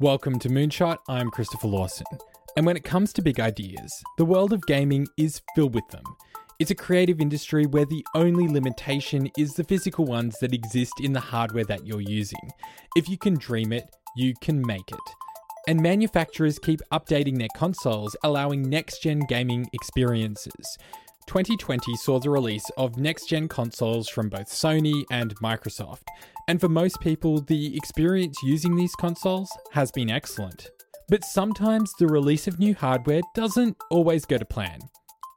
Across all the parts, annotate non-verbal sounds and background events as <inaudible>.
Welcome to Moonshot, I'm Christopher Lawson. And when it comes to big ideas, the world of gaming is filled with them. It's a creative industry where the only limitation is the physical ones that exist in the hardware that you're using. If you can dream it, you can make it. And manufacturers keep updating their consoles, allowing next gen gaming experiences. 2020 saw the release of next gen consoles from both Sony and Microsoft, and for most people, the experience using these consoles has been excellent. But sometimes the release of new hardware doesn't always go to plan.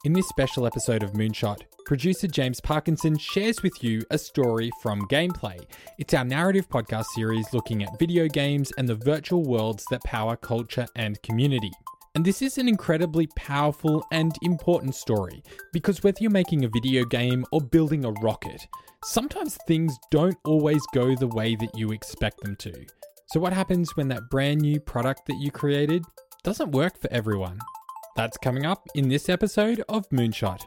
In this special episode of Moonshot, producer James Parkinson shares with you a story from Gameplay. It's our narrative podcast series looking at video games and the virtual worlds that power culture and community. And this is an incredibly powerful and important story because whether you're making a video game or building a rocket, sometimes things don't always go the way that you expect them to. So, what happens when that brand new product that you created doesn't work for everyone? That's coming up in this episode of Moonshot.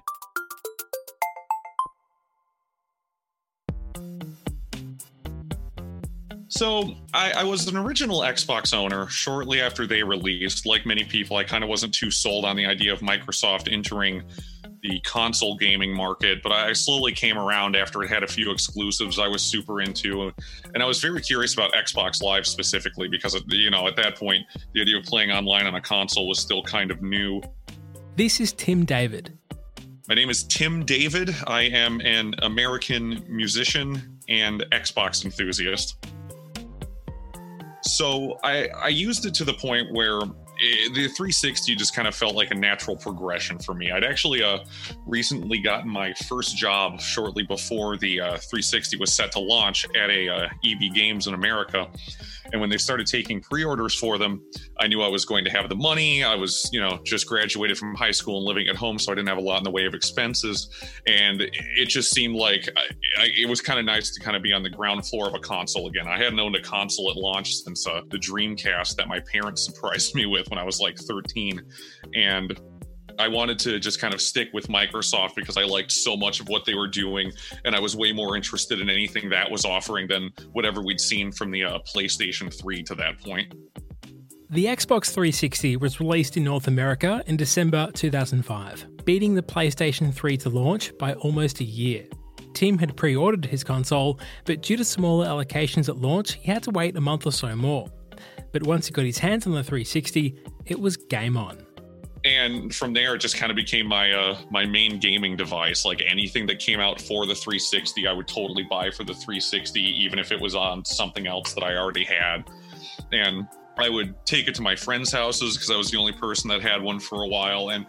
So I, I, was an original Xbox owner shortly after they released. Like many people, I kind of wasn't too sold on the idea of Microsoft entering the console gaming market, but I slowly came around after it had a few exclusives I was super into, and I was very curious about Xbox Live specifically because you know at that point the idea of playing online on a console was still kind of new. This is Tim David. My name is Tim David. I am an American musician and Xbox enthusiast. So I, I used it to the point where it, the 360 just kind of felt like a natural progression for me. I'd actually uh, recently gotten my first job shortly before the uh, 360 was set to launch at a uh, EB Games in America. And when they started taking pre-orders for them, I knew I was going to have the money. I was, you know, just graduated from high school and living at home, so I didn't have a lot in the way of expenses. And it just seemed like I, I, it was kind of nice to kind of be on the ground floor of a console again. I hadn't owned a console at launch since uh, the Dreamcast that my parents <laughs> surprised me with when I was like 13, and I wanted to just kind of stick with Microsoft because I liked so much of what they were doing, and I was way more interested in anything that was offering than whatever we'd seen from the uh, PlayStation 3 to that point. The Xbox 360 was released in North America in December 2005, beating the PlayStation 3 to launch by almost a year. Tim had pre ordered his console, but due to smaller allocations at launch, he had to wait a month or so more. But once he got his hands on the 360, it was game on and from there it just kind of became my uh my main gaming device like anything that came out for the 360 i would totally buy for the 360 even if it was on something else that i already had and I would take it to my friends' houses because I was the only person that had one for a while. And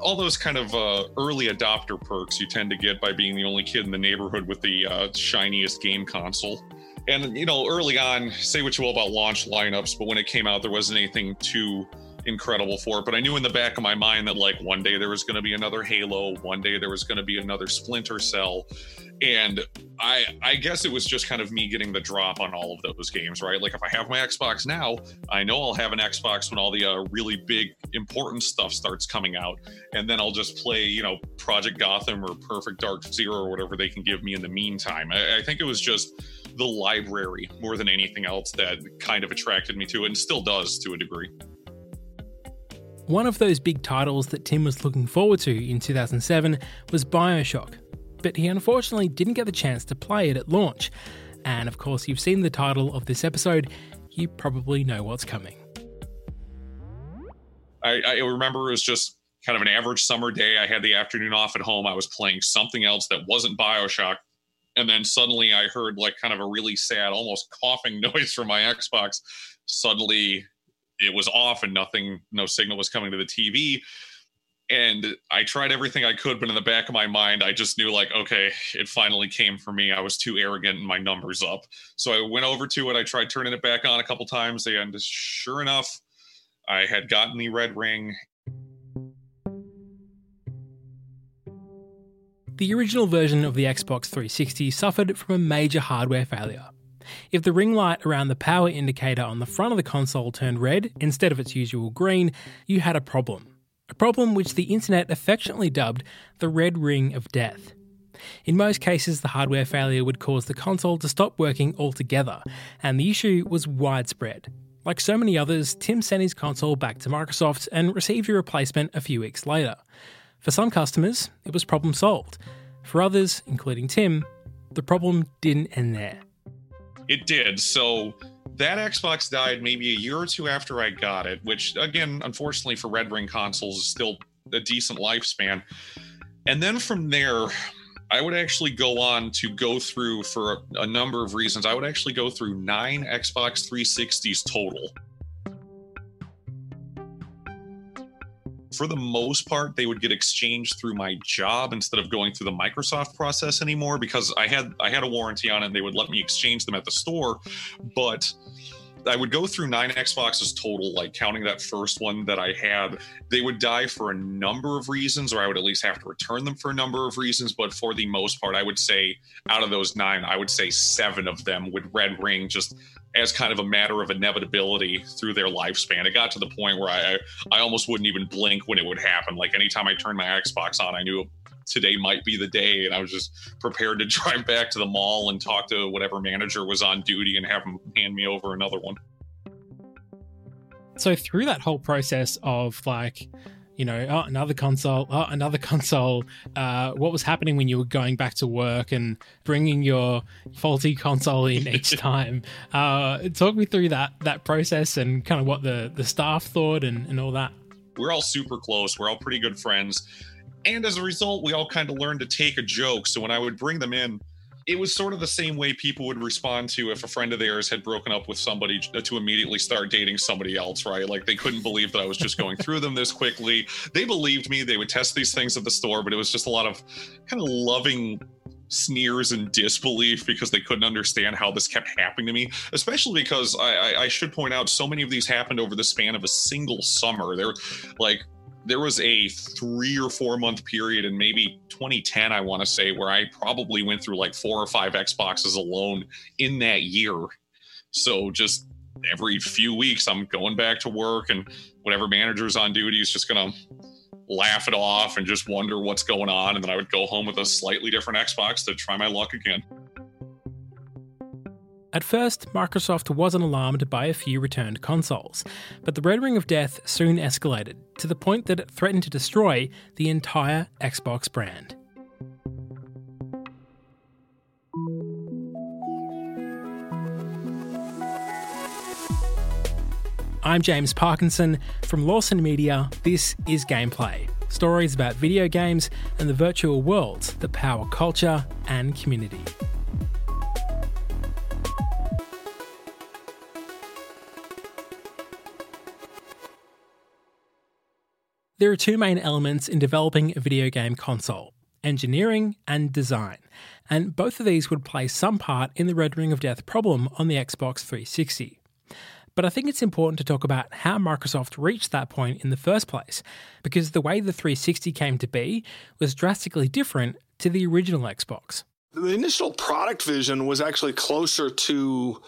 all those kind of uh, early adopter perks you tend to get by being the only kid in the neighborhood with the uh, shiniest game console. And, you know, early on, say what you will about launch lineups, but when it came out, there wasn't anything too incredible for it. But I knew in the back of my mind that like one day there was going to be another Halo, one day there was going to be another Splinter Cell, and I I guess it was just kind of me getting the drop on all of those games, right? Like if I have my Xbox now, I know I'll have an Xbox when all the uh, really big important stuff starts coming out, and then I'll just play you know Project Gotham or Perfect Dark Zero or whatever they can give me in the meantime. I, I think it was just the library more than anything else that kind of attracted me to it and still does to a degree. One of those big titles that Tim was looking forward to in 2007 was Bioshock, but he unfortunately didn't get the chance to play it at launch. And of course, you've seen the title of this episode, you probably know what's coming. I, I remember it was just kind of an average summer day. I had the afternoon off at home. I was playing something else that wasn't Bioshock. And then suddenly I heard like kind of a really sad, almost coughing <laughs> noise from my Xbox. Suddenly it was off and nothing, no signal was coming to the TV. And I tried everything I could, but in the back of my mind, I just knew like, okay, it finally came for me. I was too arrogant and my numbers up. So I went over to it. I tried turning it back on a couple times, and sure enough, I had gotten the red ring. The original version of the Xbox 360 suffered from a major hardware failure. If the ring light around the power indicator on the front of the console turned red instead of its usual green, you had a problem. A problem which the internet affectionately dubbed the red ring of death. In most cases, the hardware failure would cause the console to stop working altogether, and the issue was widespread. Like so many others, Tim sent his console back to Microsoft and received a replacement a few weeks later. For some customers, it was problem solved. For others, including Tim, the problem didn't end there. It did. So that Xbox died maybe a year or two after I got it, which, again, unfortunately for Red Ring consoles, is still a decent lifespan. And then from there, I would actually go on to go through for a, a, number of reasons. I would actually go through nine Xbox 360s total. For the most part, they would get exchanged through my job instead of going through the Microsoft process anymore because I had I had a warranty on it and they would let me exchange them at the store. But I would go through nine Xboxes total, like counting that first one that I had. They would die for a number of reasons, or I would at least have to return them for a number of reasons. But for the most part, I would say out of those nine, I would say seven of them would red ring just as kind of a matter of inevitability through their lifespan. It got to the point where I I almost wouldn't even blink when it would happen. Like anytime I turned my Xbox on, I knew today might be the day. And I was just prepared to <laughs> drive back to the mall and talk to whatever manager was on duty and have them hand me over another one. So through that whole process of like, you know, oh, another console, oh, another <laughs> console. Uh, what was happening when you were going back to work and bringing your faulty console in <laughs> each time? Uh, talk me through that that process and kind of what the the staff thought and, and all that. We're all super close. We're all pretty good friends and as a result, we all kind of learned to take a joke. So when I would bring them in, it was sort of the same way people would respond to if a friend of theirs had broken up with somebody uh, to immediately start dating somebody else, right? Like they couldn't believe that I was just going through them this quickly. They believed me. They would test these things at the store, but it was just a lot of kind of loving sneers and disbelief because they couldn't understand how this kept happening to me. Especially because I, I, I should point out so many of these happened over the span of a single summer. They're like there was a three or four month period in maybe 2010, I want to say, where I probably went through like four or five Xboxes alone in that year. So just every few weeks, I'm going back to work, and whatever manager's on duty is just to laugh it off and just wonder what's going on. And then I would go home with a slightly different Xbox to try my luck again. At first, Microsoft wasn't alarmed by a few returned consoles, but the Red Ring of Death soon escalated to the point that it threatened to destroy the entire Xbox brand. I'm James Parkinson from Lawson Media. This is Gameplay stories about video games and the virtual worlds that power culture and community. There are two main elements in developing a video game console engineering and design, and both of these would play some part in the Red Ring of Death problem on the Xbox 360. But I think it's important to talk about how Microsoft reached that point in the first place, because the way the 360 came to be was drastically different to the original Xbox. The initial product vision was actually closer to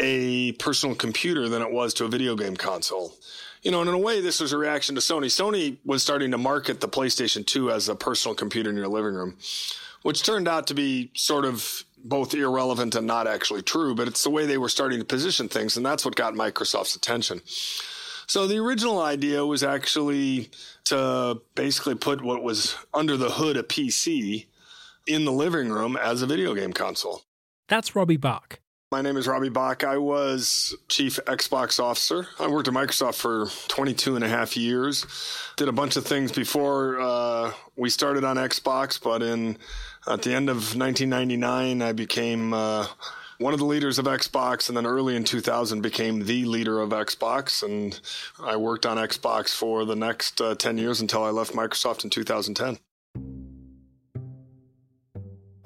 a personal computer than it was to a video game console you know, and in a way, this was a reaction to Sony. Sony was starting to market the PlayStation 2 as a personal computer in your living room, which turned out to be sort of both irrelevant and not actually true, but it's the way they were starting to position things, and that's what got Microsoft's attention. So the original idea was actually to basically put what was under the hood a PC in the living room as a video game console. That's Robbie Bach. My name is Robbie Bach. I was chief Xbox officer. I worked at Microsoft for 22 and a half years. Did a bunch of things before uh, we started on Xbox, but in at the end of 1999, I became uh, one of the leaders of Xbox, and then early in 2000 became the leader of Xbox. And I worked on Xbox for the next uh, 10 years until I left Microsoft in 2010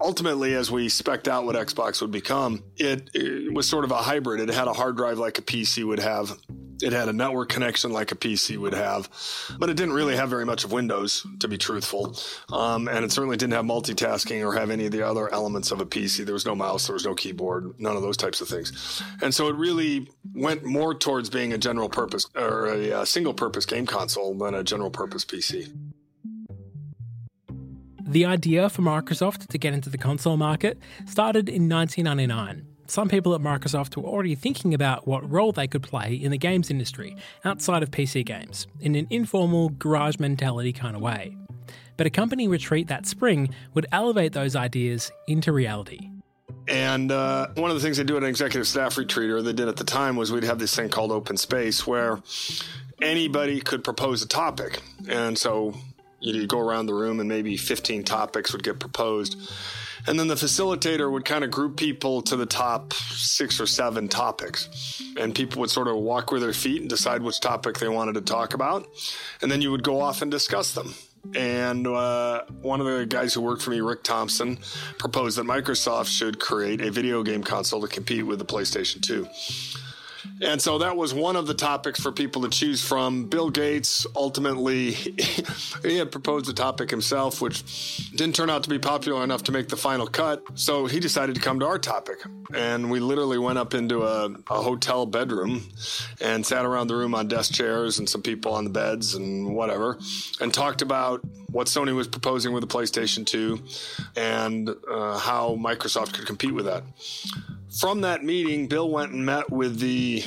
ultimately, as we specked out what Xbox would become, it, it, was sort of a hybrid. It had a hard drive like a PC would have. It had a network connection like a PC would have, but it didn't really have very much of Windows, to be truthful. Um, and it certainly didn't have multitasking or have any of the other elements of a PC. There was no mouse, there was no keyboard, none of those types of things. And so it really went more towards being a general purpose or a, a single purpose game console than a general purpose PC. The idea for Microsoft to get into the console market started in 1999. some people at Microsoft were already thinking about what role they could play in the games industry outside of PC games, in an informal, garage mentality kind of way. But a company retreat that spring would elevate those ideas into reality. And uh, one of the things they do at an executive staff retreat, or they did at the time, was we'd have this thing called open space where anybody could propose a topic. And so you'd go around the room and maybe 15 topics would get proposed. And then the facilitator would kind of group people to the top six or seven topics. And people would sort of walk with their feet and decide which topic they wanted to talk about. And then you would go off and discuss them. And uh, one of the guys who worked for me, Rick Thompson, proposed that Microsoft should create a video game console to compete with the PlayStation 2. And so that was one of the topics for people to choose from. Bill Gates ultimately <laughs> he had proposed the topic himself, which didn't turn out to be popular enough to make the final cut. So he decided to come to our topic. And we literally went up into a, a hotel bedroom and sat around the room on desk chairs and some people on the beds and whatever, and talked about what Sony was proposing with the PlayStation 2 and uh, how Microsoft could compete with that from that meeting, Bill went and met with the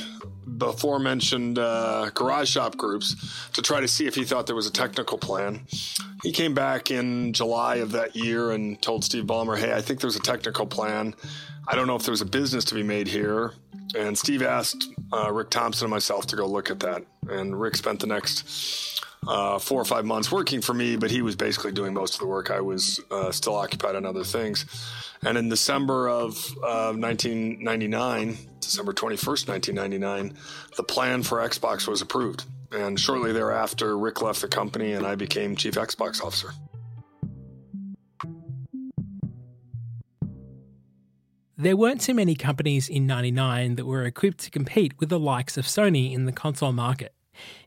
before mentioned uh, garage shop groups to try to see if he thought there was a technical plan. He came back in July of that year and told Steve Ballmer, "Hey, I think there's a technical plan. I don't know if there's a business to be made here." And Steve asked uh, Rick Thompson and myself to go look at that. And Rick spent the next uh, four or five months working for me, but he was basically doing most of the work. I was uh, still occupied on other things. And in December of uh, 1999, December 21st, 1999, the plan for Xbox was approved. And shortly thereafter, Rick left the company and I became chief Xbox officer. There weren't too many companies in 99 that were equipped to compete with the likes of Sony in the console market.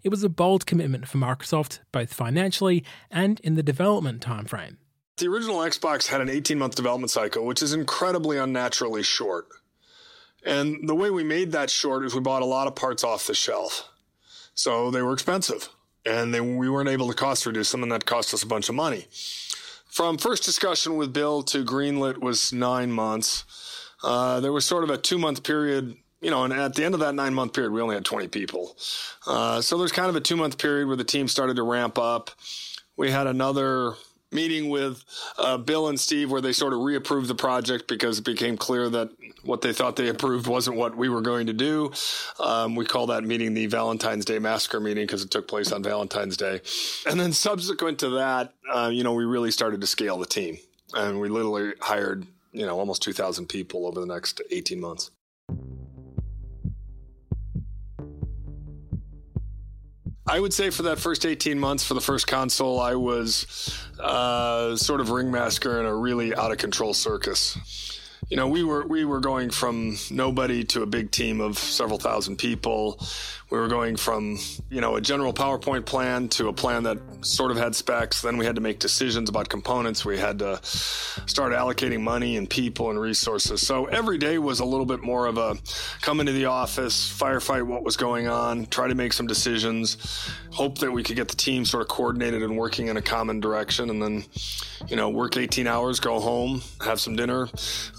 It was a bold commitment for Microsoft, both financially and in the development timeframe. The original Xbox had an 18 month development cycle, which is incredibly unnaturally short. And the way we made that short is we bought a lot of parts off the shelf. So they were expensive and they, we weren't able to cost reduce them, and that cost us a bunch of money. From first discussion with Bill to greenlit was nine months. Uh, there was sort of a two month period, you know, and at the end of that nine month period, we only had 20 people. Uh, so there's kind of a two month period where the team started to ramp up. We had another meeting with uh, Bill and Steve where they sort of reapproved the project because it became clear that what they thought they approved wasn't what we were going to do. Um, we call that meeting the Valentine's Day Massacre meeting because it took place on Valentine's Day. And then subsequent to that, uh, you know, we really started to scale the team and we literally hired, you know, almost 2,000 people over the next 18 months. I would say for that first 18 months for the first console, I was uh, sort of ringmaster in a really out of control circus you know, we were we were going from nobody to a big team of several thousand people. We were going from you know a general PowerPoint plan to a plan that sort of had specs. Then we had to make decisions about components. We had to start allocating money and people and resources. So every day was a little bit more of a come into the office, firefight what was going on, try to make some decisions, hope that we could get the team sort of coordinated and working in a common direction, and then you know work 18 hours, go home, have some dinner.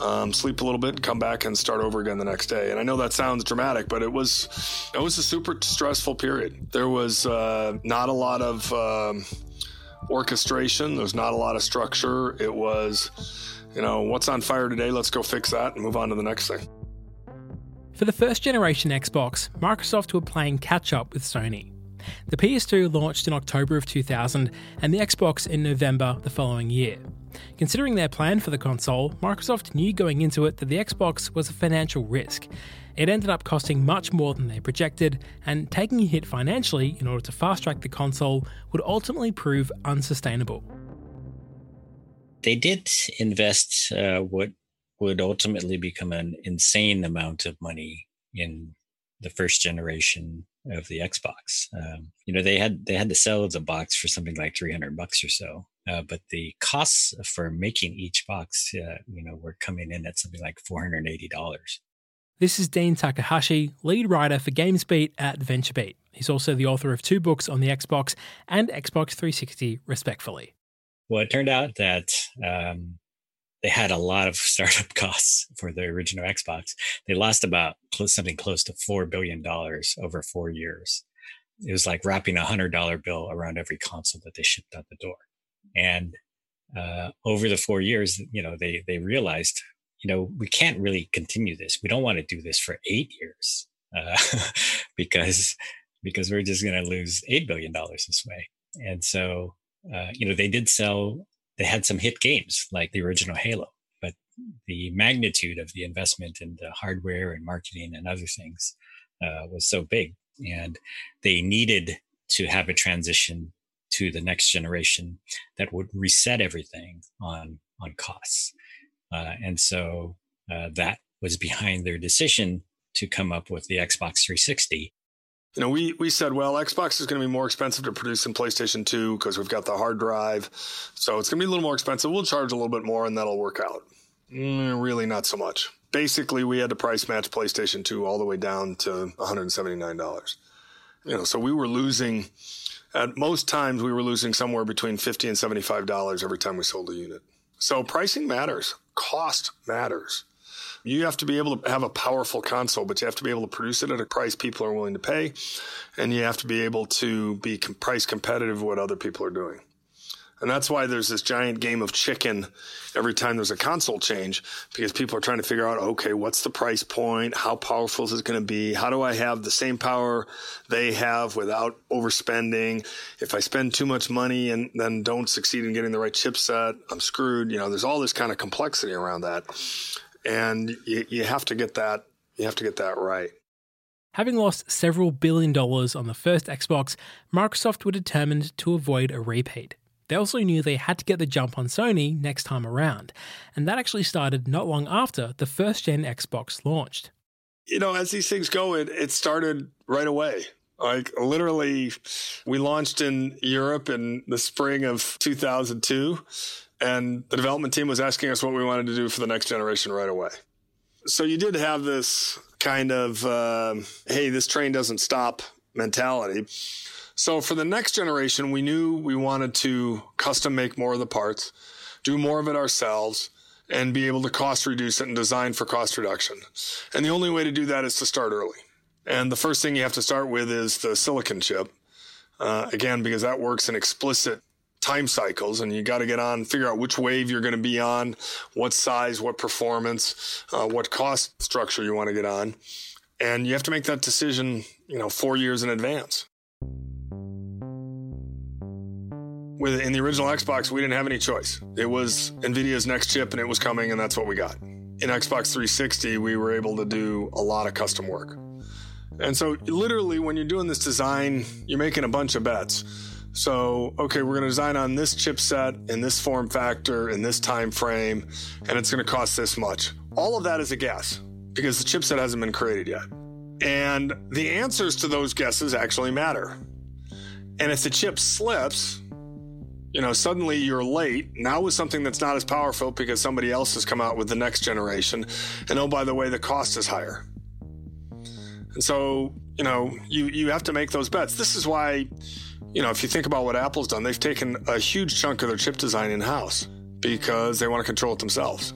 Um, um, sleep a little bit, come back and start over again the next day. And I know that sounds dramatic, but it was it was a super stressful period. There was uh, not a lot of um, orchestration. There was not a lot of structure. It was, you know, what's on fire today? Let's go fix that and move on to the next thing. For the first generation Xbox, Microsoft were playing catch up with Sony. The PS2 launched in October of 2000 and the Xbox in November the following year. Considering their plan for the console, Microsoft knew going into it that the Xbox was a financial risk. It ended up costing much more than they projected, and taking a hit financially in order to fast track the console would ultimately prove unsustainable. They did invest uh, what would ultimately become an insane amount of money in the first generation of the Xbox. Um, you know, they had they had to sell the box for something like three hundred bucks or so, uh, but the costs for making each box, uh, you know, were coming in at something like four hundred eighty dollars. This is Dean Takahashi, lead writer for GamesBeat at VentureBeat. He's also the author of two books on the Xbox and Xbox 360, respectfully. Well, it turned out that um, they had a lot of <laughs> startup costs for the original Xbox. They lost about close, something close to $4 billion over four years. It was like wrapping a hundred dollar bill around every console that they shipped out the door. And uh, over the four years, you know, they they realized, you know, we can't really continue this. We don't want to do this for eight years uh, <laughs> because because we're just going to lose eight billion dollars this way. And so, uh, you know, they did sell. They had some hit games like the original Halo, but the magnitude of the investment in the hardware and marketing and other things uh, was so big, and they needed to have a transition to the next generation that would reset everything on on costs. Uh, and so uh, that was behind their decision to come up with the Xbox 360. You know, we, we said, well, Xbox is going to be more expensive to produce than PlayStation 2 because we've got the hard drive. So it's going to be a little more expensive. We'll charge a little bit more and that'll work out. Mm, really, not so much. Basically, we had to price match PlayStation 2 all the way down to $179. You know, so we were losing at most times, we were losing somewhere between 50 and $75 every time we sold a unit. So pricing matters, cost matters. You have to be able to have a powerful console, but you have to be able to produce it at a price people are willing to pay. And you have to be able to be price competitive with what other people are doing. And that's why there's this giant game of chicken every time there's a console change because people are trying to figure out, okay, what's the price point? How powerful is it going to be? How do I have the same power they have without overspending? If I spend too much money and then don't succeed in getting the right chipset, I'm screwed. You know, there's all this kind of complexity around that. And you, you have to get that, you have to get that right. Having lost several billion dollars on the first Xbox, Microsoft were determined to avoid a repeat. They also knew they had to get the jump on Sony next time around, and that actually started not long after the first gen Xbox launched. You know, as these things go, it, it started right away. Like literally, we launched in Europe in the spring of 2002, and the development team was asking us what we wanted to do for the next generation right away. So you did have this kind of, uh, hey, this train doesn't stop mentality. So for the next generation, we knew we wanted to custom make more of the parts, do more of it ourselves, and be able to cost reduce it and design for cost reduction. And the only way to do that is to start early. And the first thing you have to start with is the silicon chip. Uh, again, because that works in explicit time cycles and you got to get on, figure out which wave you're going to be on, what size, what performance, uh, what cost structure you want to get on. And you have to make that decision, you know, four years in advance. With in the original Xbox, we didn't have any choice. It was Nvidia's next chip, and it was coming, and that's what we got. In Xbox 360, we were able to do a lot of custom work. And so, literally, when you're doing this design, you're making a bunch of bets. So, okay, we're going to design on this chipset in this form factor in this time frame, and it's going to cost this much. All of that is a guess because the chipset hasn't been created yet. And the answers to those guesses actually matter. And if the chip slips, you know, suddenly you're late now with something that's not as powerful because somebody else has come out with the next generation. And oh, by the way, the cost is higher. And so, you know, you, you have to make those bets. This is why, you know, if you think about what Apple's done, they've taken a huge chunk of their chip design in house because they want to control it themselves.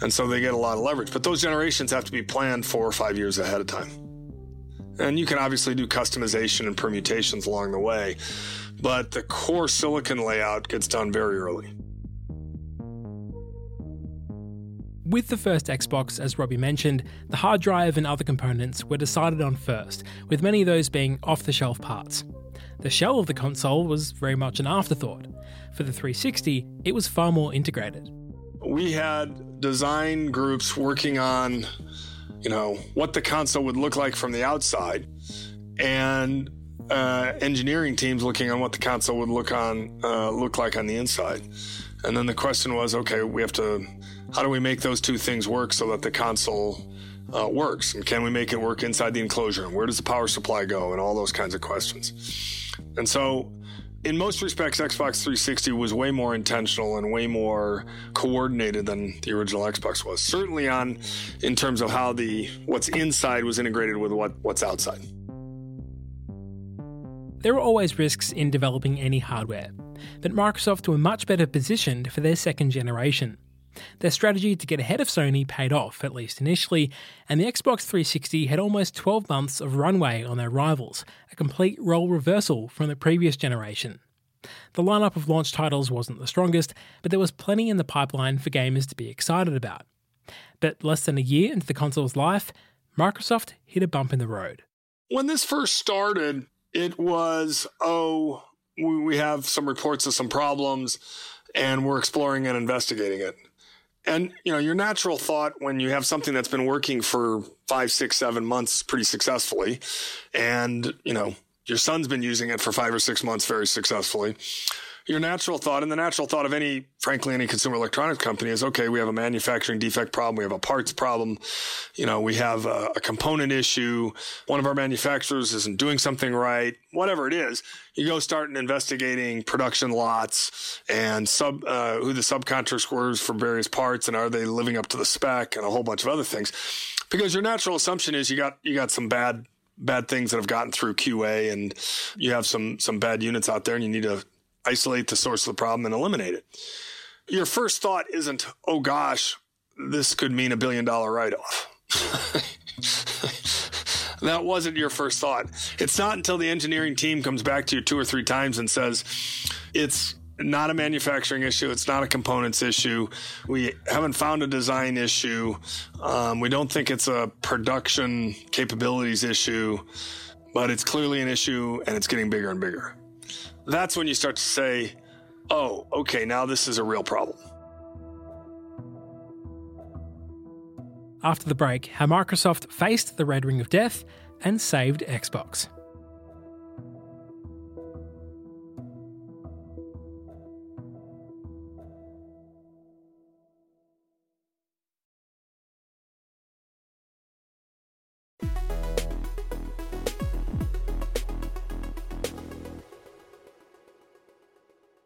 And so they get a lot of leverage. But those generations have to be planned four or five years ahead of time. And you can obviously do customization and permutations along the way but the core silicon layout gets done very early. With the first Xbox, as Robbie mentioned, the hard drive and other components were decided on first, with many of those being off the shelf parts. The shell of the console was very much an afterthought. For the 360, it was far more integrated. We had design groups working on, you know, what the console would look like from the outside. And uh, engineering teams looking on what the console would look on uh, look like on the inside. And then the question was, okay, we have to, how do we make those two things work so that the console uh, works? And can we make it work inside the enclosure? And where does the power supply go? And all those kinds of questions. And so, in most respects, Xbox 360 was way more intentional and way more coordinated than the original Xbox was. Certainly on, in terms of how the what's inside was integrated with what what's outside. There are always risks in developing any hardware, but Microsoft were much better positioned for their second generation. Their strategy to get ahead of Sony paid off, at least initially, and the Xbox 360 had almost 12 months of runway on their rivals, a complete role reversal from the previous generation. The lineup of launch titles wasn't the strongest, but there was plenty in the pipeline for gamers to be excited about. But less than a year into the console's life, Microsoft hit a bump in the road. When this first started, it was, oh, we have some reports of some problems and we're exploring and investigating it. And you know, your natural thought when you have something that's been working for five, six, seven months pretty successfully, and you know, your son's been using it for five or six months very successfully. Your natural thought, and the natural thought of any, frankly, any consumer electronics company is, okay, we have a manufacturing defect problem. We have a parts problem. You know, we have a, a component issue. One of our manufacturers isn't doing something right. Whatever it is, you go start investigating production lots and sub, uh, who the subcontractors were for various parts and are they living up to the spec and a whole bunch of other things. Because your natural assumption is you got, you got some bad bad things that have gotten through QA and you have some some bad units out there and you need to isolate the source of the problem and eliminate it. Your first thought isn't, "Oh gosh, this could mean a billion dollar write off." <laughs> that wasn't your first thought. It's not until the engineering team comes back to you two or three times and says, "It's not a manufacturing issue. It's not a components issue. We haven't found a design issue. Um, we don't think it's a production capabilities issue, but it's clearly an issue and it's getting bigger and bigger. That's when you start to say, oh, okay, now this is a real problem. After the break, how Microsoft faced the Red Ring of Death and saved Xbox.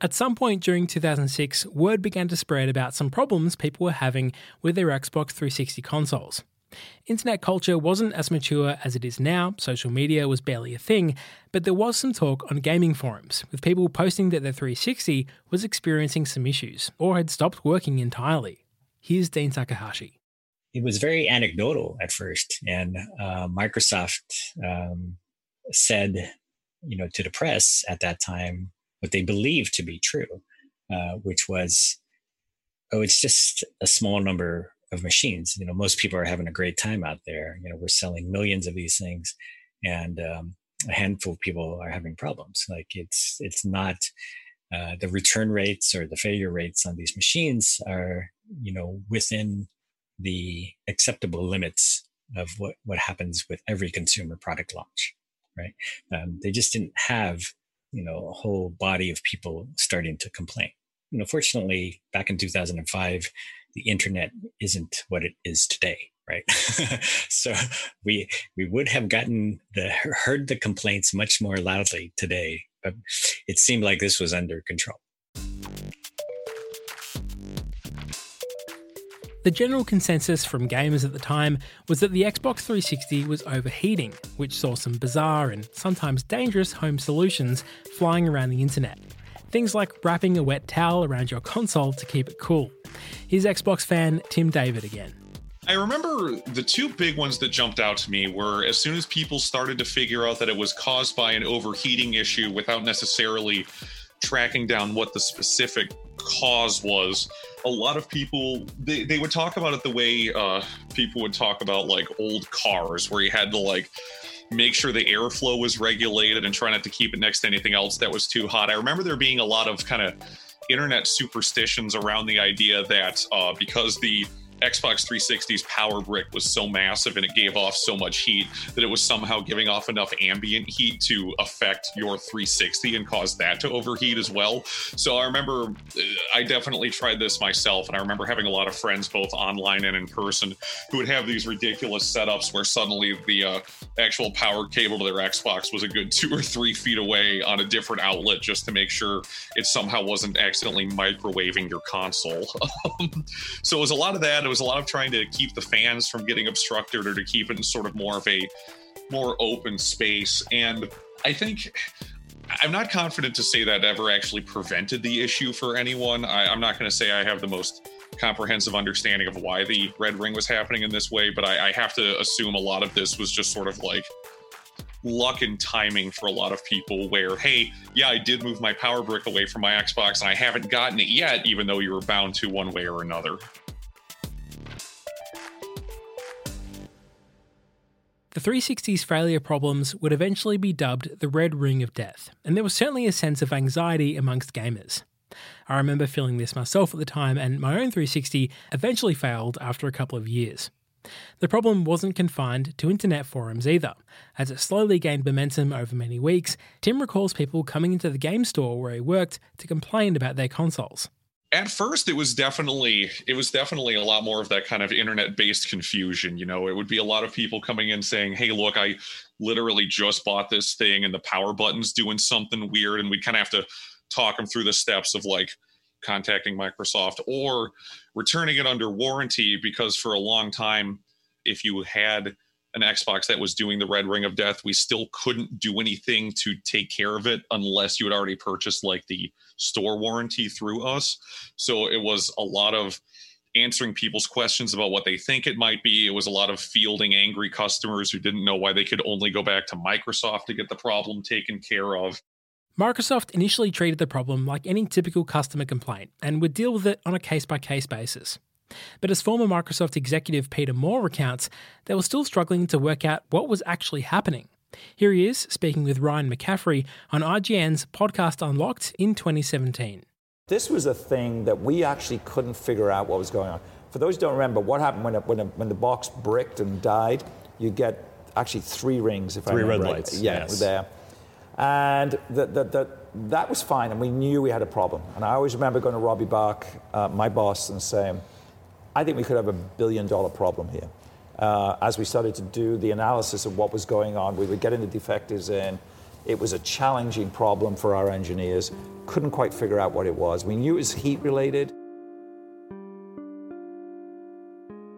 At some point during 2006, word began to spread about some problems people were having with their Xbox 360 consoles. Internet culture wasn't as mature as it is now, social media was barely a thing, but there was some talk on gaming forums, with people posting that their 360 was experiencing some issues or had stopped working entirely. Here's Dean Takahashi. It was very anecdotal at first, and uh, Microsoft um, said, you know, to the press at that time, what they believed to be true, uh, which was, oh, it's just a small number of machines. You know, most people are having a great time out there. You know, we're selling millions of these things, and um, a handful of people are having problems. Like it's it's not uh, the return rates or the failure rates on these machines are you know within the acceptable limits of what what happens with every consumer product launch. Right? Um, they just didn't have you know a whole body of people starting to complain. You know fortunately back in 2005 the internet isn't what it is today right? <laughs> So we we would have gotten the heard the complaints much more loudly today but it seemed like this was under control The general consensus from gamers at the time was that the Xbox 360 was overheating, which saw some bizarre and sometimes dangerous home solutions flying around the internet. Things like wrapping a wet towel around your console to keep it cool. Here's Xbox fan Tim David again. I remember the two big ones that jumped out to me were as soon as people started to figure out that it was caused by an overheating issue without necessarily tracking down what the specific cause was a lot of people they, they would talk about it the way uh, people would talk about like old cars where you had to like make sure the airflow was regulated and try not to keep it next to anything else that was too hot. I remember there being a lot of kind of internet superstitions around the idea that uh, because the Xbox 360's power brick was so massive and it gave off so much heat that it was somehow giving off enough ambient heat to affect your 360 and cause that to overheat as well. So I remember uh, I definitely tried this myself, and I remember having a lot of friends, both online and in person, who would have these ridiculous setups where suddenly the uh, actual power cable to their Xbox was a good two or three feet away on a different outlet just to make sure it somehow wasn't accidentally microwaving your console. <laughs> so it was a lot of that it was a lot of trying to keep the fans from getting obstructed or to keep it in sort of more of a more open space. And I think I'm not confident to say that ever actually prevented the issue for anyone. I, am not going to say I have the most comprehensive understanding of why the red ring was happening in this way, but I, I have to assume a lot of this was just sort of like luck and timing for a lot of people where hey yeah i did move my power brick away from my xbox and i haven't gotten it yet even though you were bound to one way or another The 360's failure problems would eventually be dubbed the Red Ring of Death, and there was certainly a sense of anxiety amongst gamers. I remember feeling this myself at the time, and my own 360 eventually failed after a couple of years. The problem wasn't confined to internet forums either. As it slowly gained momentum over many weeks, Tim recalls people coming into the game store where he worked to complain about their consoles at first it was definitely it was definitely a lot more of that kind of internet based confusion you know? It would be a lot of people coming in saying hey look i literally just bought this thing and the power button's doing something weird and we kind of have to talk them through the steps of like contacting microsoft or returning it under warranty because for a long time if you had an Xbox that was doing the red ring of death, we still couldn't do anything to take care of it unless you had already purchased like the store warranty through us. So it was a lot of answering people's questions about what they think it might be. It was a lot of fielding angry customers who didn't know why they could only go back to Microsoft to get the problem taken care of. Microsoft initially treated the problem like any typical customer complaint and would deal with it on a case by case basis. But as former Microsoft executive Peter Moore recounts, they were still struggling to work out what was actually happening. Here he is speaking with Ryan McCaffrey on IGN's podcast Unlocked in 2017. This was a thing that we actually couldn't figure out what was going on. For those who don't remember, what happened when, it, when, it, when the box bricked and died, you get actually three rings, if three I remember red right. lights. Yeah, yes. there. And the, the, the, that was fine, and we knew we had a problem. And I always remember going to Robbie Bach, uh, my boss, and saying, I think we could have a billion dollar problem here. Uh, as we started to do the analysis of what was going on, we were getting the defectives in. It was a challenging problem for our engineers. Couldn't quite figure out what it was. We knew it was heat related.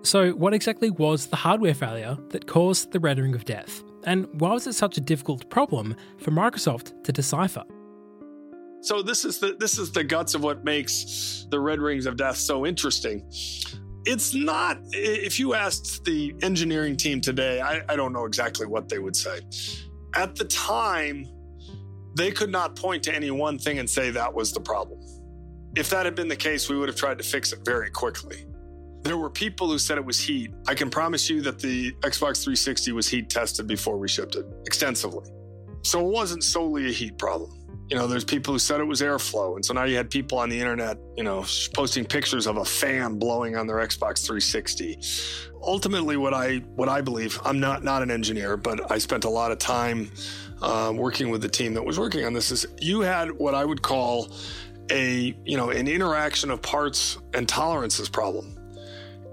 So, what exactly was the hardware failure that caused the Red Ring of Death? And why was it such a difficult problem for Microsoft to decipher? So this is the this is the guts of what makes the Red Rings of Death so interesting it's not if you asked the engineering team today I, I, don't know exactly what they would say. At the time they could not point to any one thing and say that was the problem. If that had been the case we would have tried to fix it very quickly. There were people who said it was heat. I can promise you that the xbox 360 was heat tested before we shipped it extensively. So it wasn't solely a heat problem you know, there's people who said it was airflow. And so now you had people on the internet, you know, posting pictures of a fan blowing on their Xbox 360. Ultimately, what I what I believe, I'm not not an engineer, but I spent a lot of time uh, working with the team that was working on this. Is you had what I would call a you know an interaction of parts and tolerances problem,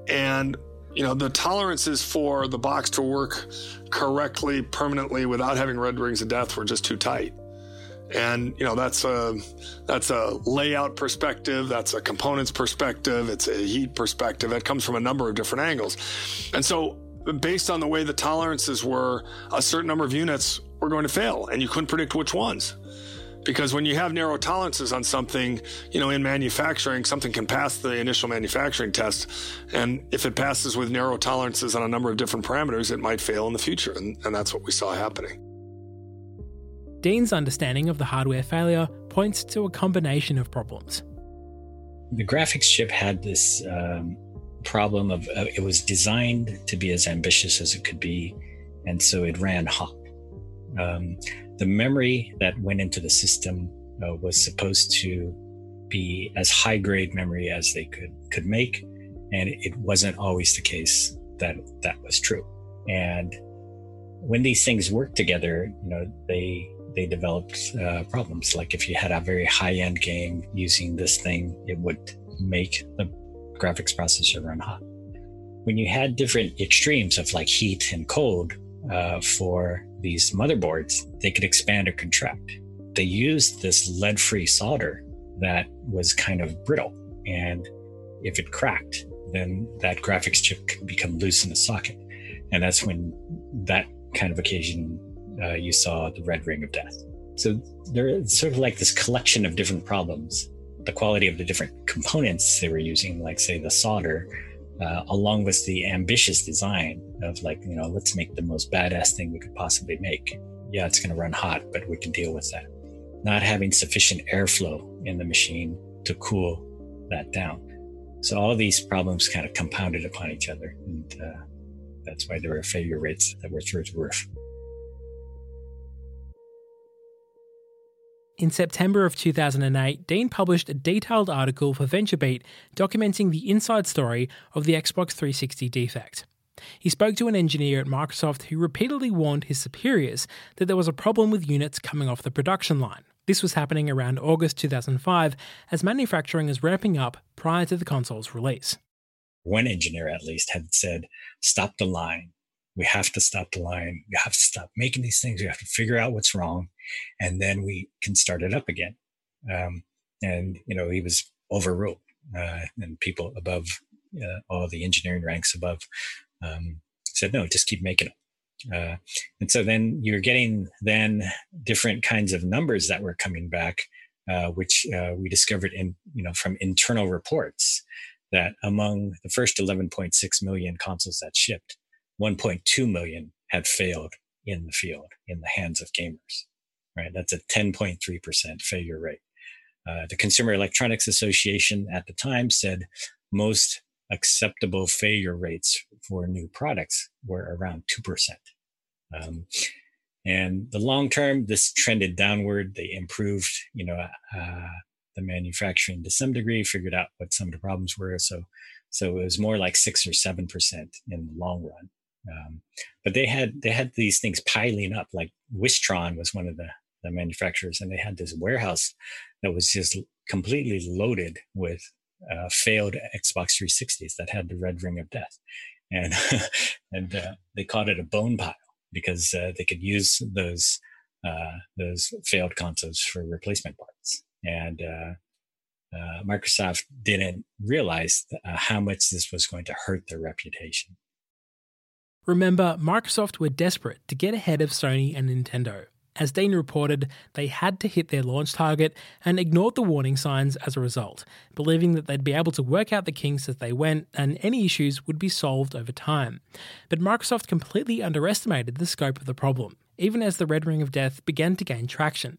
and you know the tolerances for the box to work correctly permanently without having red rings of death were just too tight and you know that's a that's a layout perspective that's a components perspective it's a heat perspective. It comes from a number of different angles. And so based on the way the tolerances were a certain number of units were going to fail and you couldn't predict which ones. Because when you have narrow tolerances on something you know in manufacturing something can pass the initial manufacturing test and if it passes with narrow tolerances on a number of different parameters it might fail in the future and, and that's what we saw happening Dean's understanding of the hardware failure points to a combination of problems. The graphics chip had this um, problem of uh, it was designed to be as ambitious as it could be, and so it ran hot. Um, the memory that went into the system uh, was supposed to be as high grade memory as they could could make, and it wasn't always the case that that was true. And when these things work together, you know, they they developed uh, problems. Like if you had a very high end game using this thing, it would make the graphics processor run hot. When you had different extremes of like heat and cold uh, for these motherboards, they could expand or contract. They used this lead free solder that was kind of brittle. And if it cracked, then that graphics chip could become loose in the socket. And that's when that kind of occasion uh, you saw the red ring of death. So there is sort of like this collection of different problems. the quality of the different components they were using, like say the solder, uh, along with the ambitious design of like you know let's make the most badass thing we could possibly make. Yeah, it's going to run hot, but we can deal with that. Not having sufficient airflow in the machine to cool that down. So all these problems kind of compounded upon each other, and uh, that's why there were failure rates that were through the roof. In September of 2008, Dean published a detailed article for VentureBeat documenting the inside story of the Xbox 360 defect. He spoke to an engineer at Microsoft who repeatedly warned his superiors that there was a problem with units coming off the production line. This was happening around August 2005 as manufacturing is ramping up prior to the console's release. One engineer, at least, had said, Stop the line. We have to stop the line. We have to stop making these things. We have to figure out what's wrong, and then we can start it up again. Um, and, you know, he was overruled, uh, and people above uh, all the engineering ranks above um, said, no, just keep making them. Uh, and so then you're getting then different kinds of numbers that were coming back, uh, which uh, we discovered in you know from internal reports that among the first 11.6 million consoles that shipped, 1.2 million had failed in the field in the hands of gamers. Right, that's a 10.3 percent failure rate. Uh, the Consumer Electronics Association at the time said most acceptable failure rates for new products were around 2%. Um, and the long term, this trended downward. They improved, you know, uh, the manufacturing to some degree, figured out what some of the problems were. So, so it was more like six or seven percent in the long run. Um, but they had they had these things piling up. Like Wistron was one of the the manufacturers, and they had this warehouse that was just completely loaded with uh, failed Xbox 360s that had the red ring of death, and <laughs> and uh, they called it a bone pile because uh, they could use those uh, those failed consoles for replacement parts. And uh, uh, Microsoft didn't realize how much this was going to hurt their reputation. Remember, Microsoft were desperate to get ahead of Sony and Nintendo. As Dean reported, they had to hit their launch target and ignored the warning signs as a result, believing that they'd be able to work out the kinks as they went and any issues would be solved over time. But Microsoft completely underestimated the scope of the problem, even as the Red Ring of Death began to gain traction.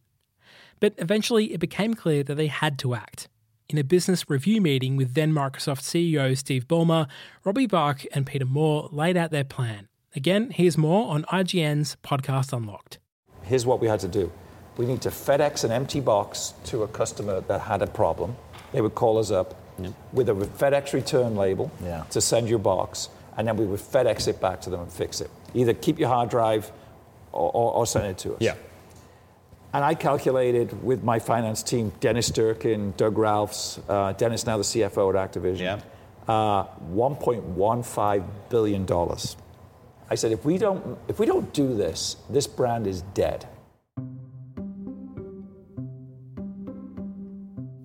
But eventually, it became clear that they had to act. In a business review meeting with then Microsoft CEO Steve Ballmer, Robbie Bach and Peter Moore laid out their plan. Again, here's more on IGN's Podcast Unlocked here's what we had to do. We need to FedEx an empty box to a customer that had a problem. They would call us up yep. with a FedEx return label yeah. to send your box, and then we would FedEx it back to them and fix it. Either keep your hard drive or, or, or send it to us. Yeah. And I calculated with my finance team, Dennis Durkin, Doug Ralphs, uh, Dennis now the CFO at Activision, yeah. uh, $1.15 billion. I said, if we don't, if we don't do this, this brand is dead.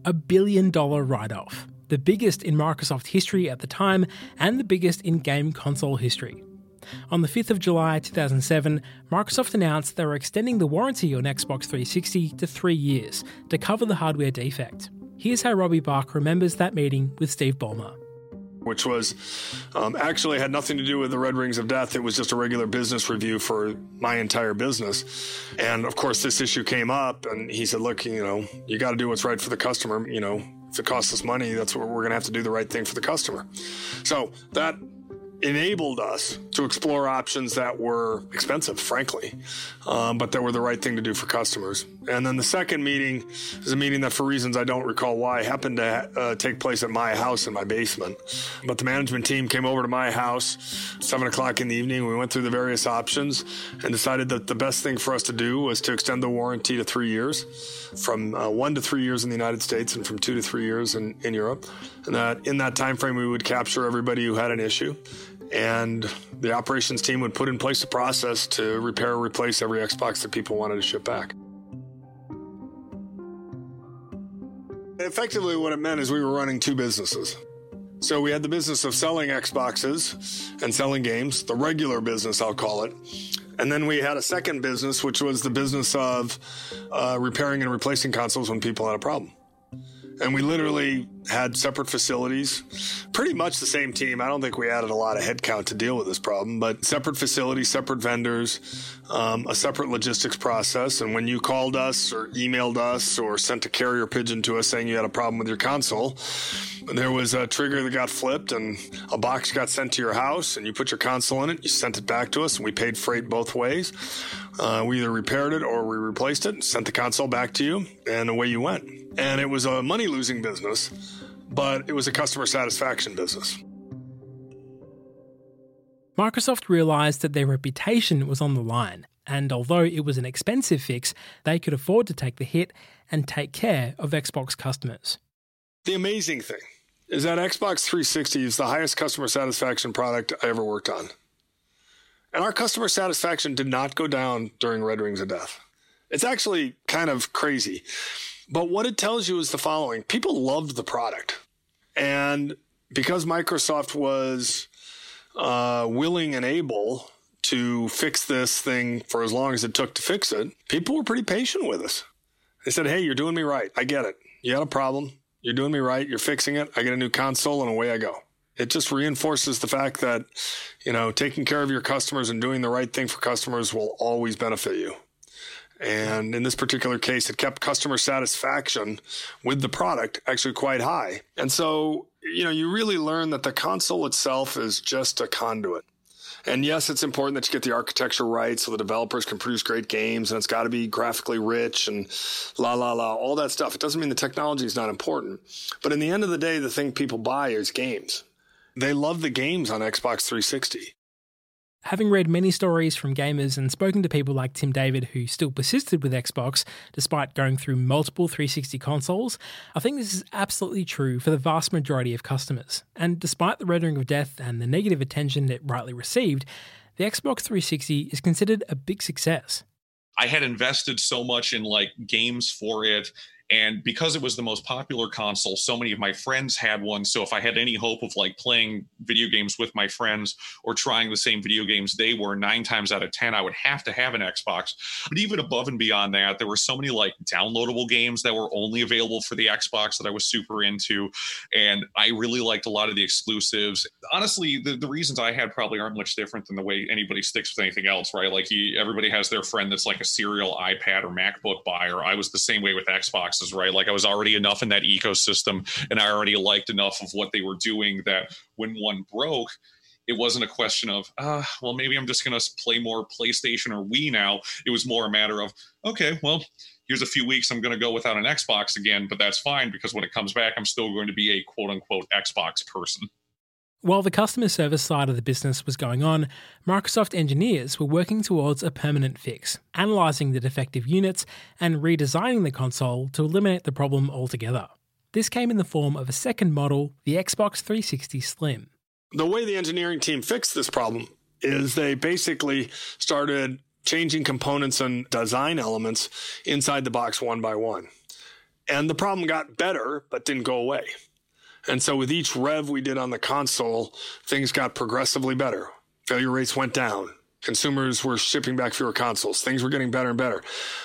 A billion dollar write off, the biggest in Microsoft history at the time and the biggest in game console history. On the 5th of July 2007, Microsoft announced they were extending the warranty on Xbox 360 to three years to cover the hardware defect. Here's how Robbie Bach remembers that meeting with Steve Ballmer which was um, actually had nothing to do with the Red Rings of Death. It was just a regular business review for my entire business. And of course, this issue came up, and he said, Look, you know, you got to do what's right for the customer. You know, if it costs us money, that's what we're going to have to do the right thing for the customer. So that enabled us to explore options that were expensive, frankly, um, but that were the right thing to do for customers. And then the second meeting is a meeting that, for reasons I don't recall why, happened to uh, take place at my house in my basement. But the management team came over to my house, seven o'clock in the evening. We went through the various options and decided that the best thing for us to do was to extend the warranty to three years, from uh, one to three years in the United States and from two to three years in, in Europe. And that in that time frame, we would capture everybody who had an issue and the operations team would put in place a process to repair or replace every Xbox that people wanted to ship back. Effectively, what it meant is we were running two businesses. So we had the business of selling Xboxes and selling games, the regular business, I'll call it. And then we had a second business, which was the business of uh, repairing and replacing consoles when people had a problem. And we literally had separate facilities, pretty much the same team. I don't think we added a lot of headcount to deal with this problem, but separate facilities, separate vendors, um, a separate logistics process. And when you called us or emailed us or sent a carrier pigeon to us saying you had a problem with your console, there was a trigger that got flipped and a box got sent to your house and you put your console in it, you sent it back to us and we paid freight both ways. Uh, we either repaired it or we replaced it, sent the console back to you, and away you went. And it was a money losing business, but it was a customer satisfaction business. Microsoft realized that their reputation was on the line, and although it was an expensive fix, they could afford to take the hit and take care of Xbox customers. The amazing thing is that Xbox 360 is the highest customer satisfaction product I ever worked on. And our customer satisfaction did not go down during Red Rings of Death. It's actually kind of crazy. But what it tells you is the following people loved the product. And because Microsoft was uh, willing and able to fix this thing for as long as it took to fix it, people were pretty patient with us. They said, Hey, you're doing me right. I get it. You had a problem. You're doing me right. You're fixing it. I get a new console and away I go. It just reinforces the fact that, you know, taking care of your customers and doing the right thing for customers will always benefit you. And in this particular case, it kept customer satisfaction with the product actually quite high. And so, you know, you really learn that the console itself is just a conduit. And yes, it's important that you get the architecture right so the developers can produce great games and it's got to be graphically rich and la la la, all that stuff. It doesn't mean the technology is not important. But in the end of the day, the thing people buy is games. They love the games on Xbox 360. Having read many stories from gamers and spoken to people like Tim David who still persisted with Xbox despite going through multiple 360 consoles, I think this is absolutely true for the vast majority of customers. And despite the Red Ring of Death and the negative attention it rightly received, the Xbox 360 is considered a big success. I had invested so much in like games for it and because it was the most popular console so many of my friends had one. So if i had any hope of like playing video games with my friends or trying the same video games they were nine times out of ten i would have to have an xbox. But even above and beyond that there were so many like downloadable games that were only available for the xbox that i was super into. And i really liked a lot of the exclusives. Honestly the, the reasons i had probably aren't much different than the way anybody sticks with anything else right? Like he, everybody has their friend that's like a serial ipad or macbook buyer. I was the same way with xbox right? Like I was already enough in that ecosystem and I already liked enough of what they were doing that when one broke, it wasn't a question of, uh, well, maybe I'm just going to play more PlayStation or Wii now. It was more a matter of, okay, well, here's a few weeks I'm going to go without an Xbox again, but that's fine because when it comes back, I'm still going to be a quote unquote Xbox person. While the customer service side of the business was going on, Microsoft engineers were working towards a permanent fix, analysing the defective units and redesigning the console to eliminate the problem altogether. This came in the form of a second model, the Xbox 360 Slim. The way the engineering team fixed this problem is they basically started changing components and design elements inside the box one by one. And the problem got better, but didn't go away. And so with each rev we did on the console, things got progressively better. Failure rates went down. Consumers were shipping back fewer consoles. Things were getting better and better.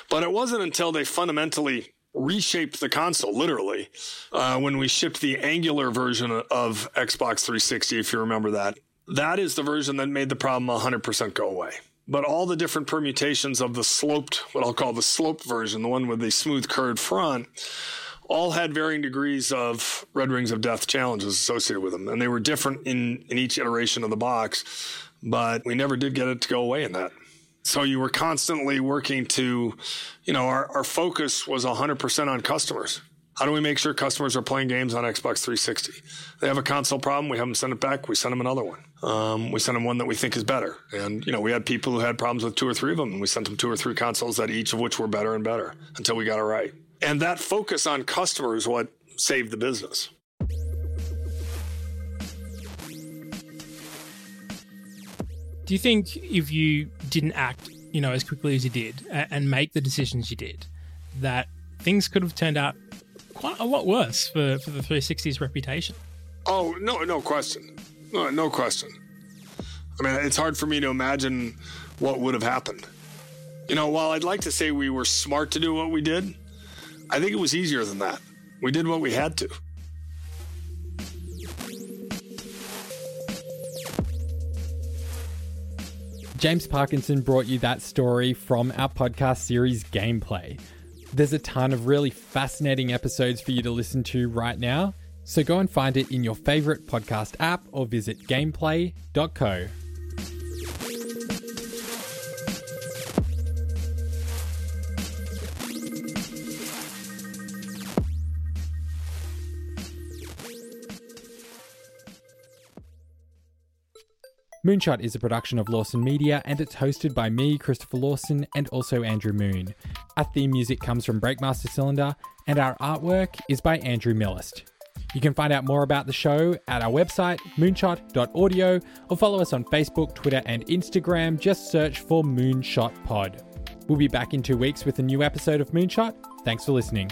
But it wasn't until they fundamentally reshaped the console, literally, uh, when we shipped the angular version of Xbox 360, if you remember that. That is the version that made the problem 100% go away. But all the different permutations of the sloped, what I'll call the sloped version, the one with the smooth curved front, all had varying degrees of Red Rings of Death challenges associated with them. And they were different in, in each iteration of the box, but we never did get it to go away in that. So you were constantly working to, you know, our, our focus was 100% on customers. How do we make sure customers are playing games on Xbox 360? They have a console problem. We have them send it back. We send them another one. Um, we send them one that we think is better. And, you know, we had people who had problems with two or three of them, and we sent them two or three consoles that each of which were better and better until we got it right. And that focus on customers what saved the business. Do you think if you didn't act, you know, as quickly as you did and make the decisions you did, that things could have turned out quite a lot worse for, for the 360's reputation? Oh, no, no question. No, no question. I mean, it's hard for me to imagine what would have happened. You know, while I'd like to say we were smart to do what we did, I think it was easier than that. we did what we had to. James Parkinson brought you that story from our podcast series Gameplay. There's a ton of really fascinating episodes for you to listen to right now, so go and find it in your favorite podcast app or visit gameplay.co. Moonshot is a production of Lawson Media and it's hosted by me, Christopher Lawson, and also Andrew Moon. Our theme music comes from Breakmaster Cylinder, and our artwork is by Andrew Millist. You can find out more about the show at our website, moonshot.audio, or follow us on Facebook, Twitter, and Instagram. Just search for Moonshot Pod. We'll be back in two weeks with a new episode of Moonshot. Thanks for listening.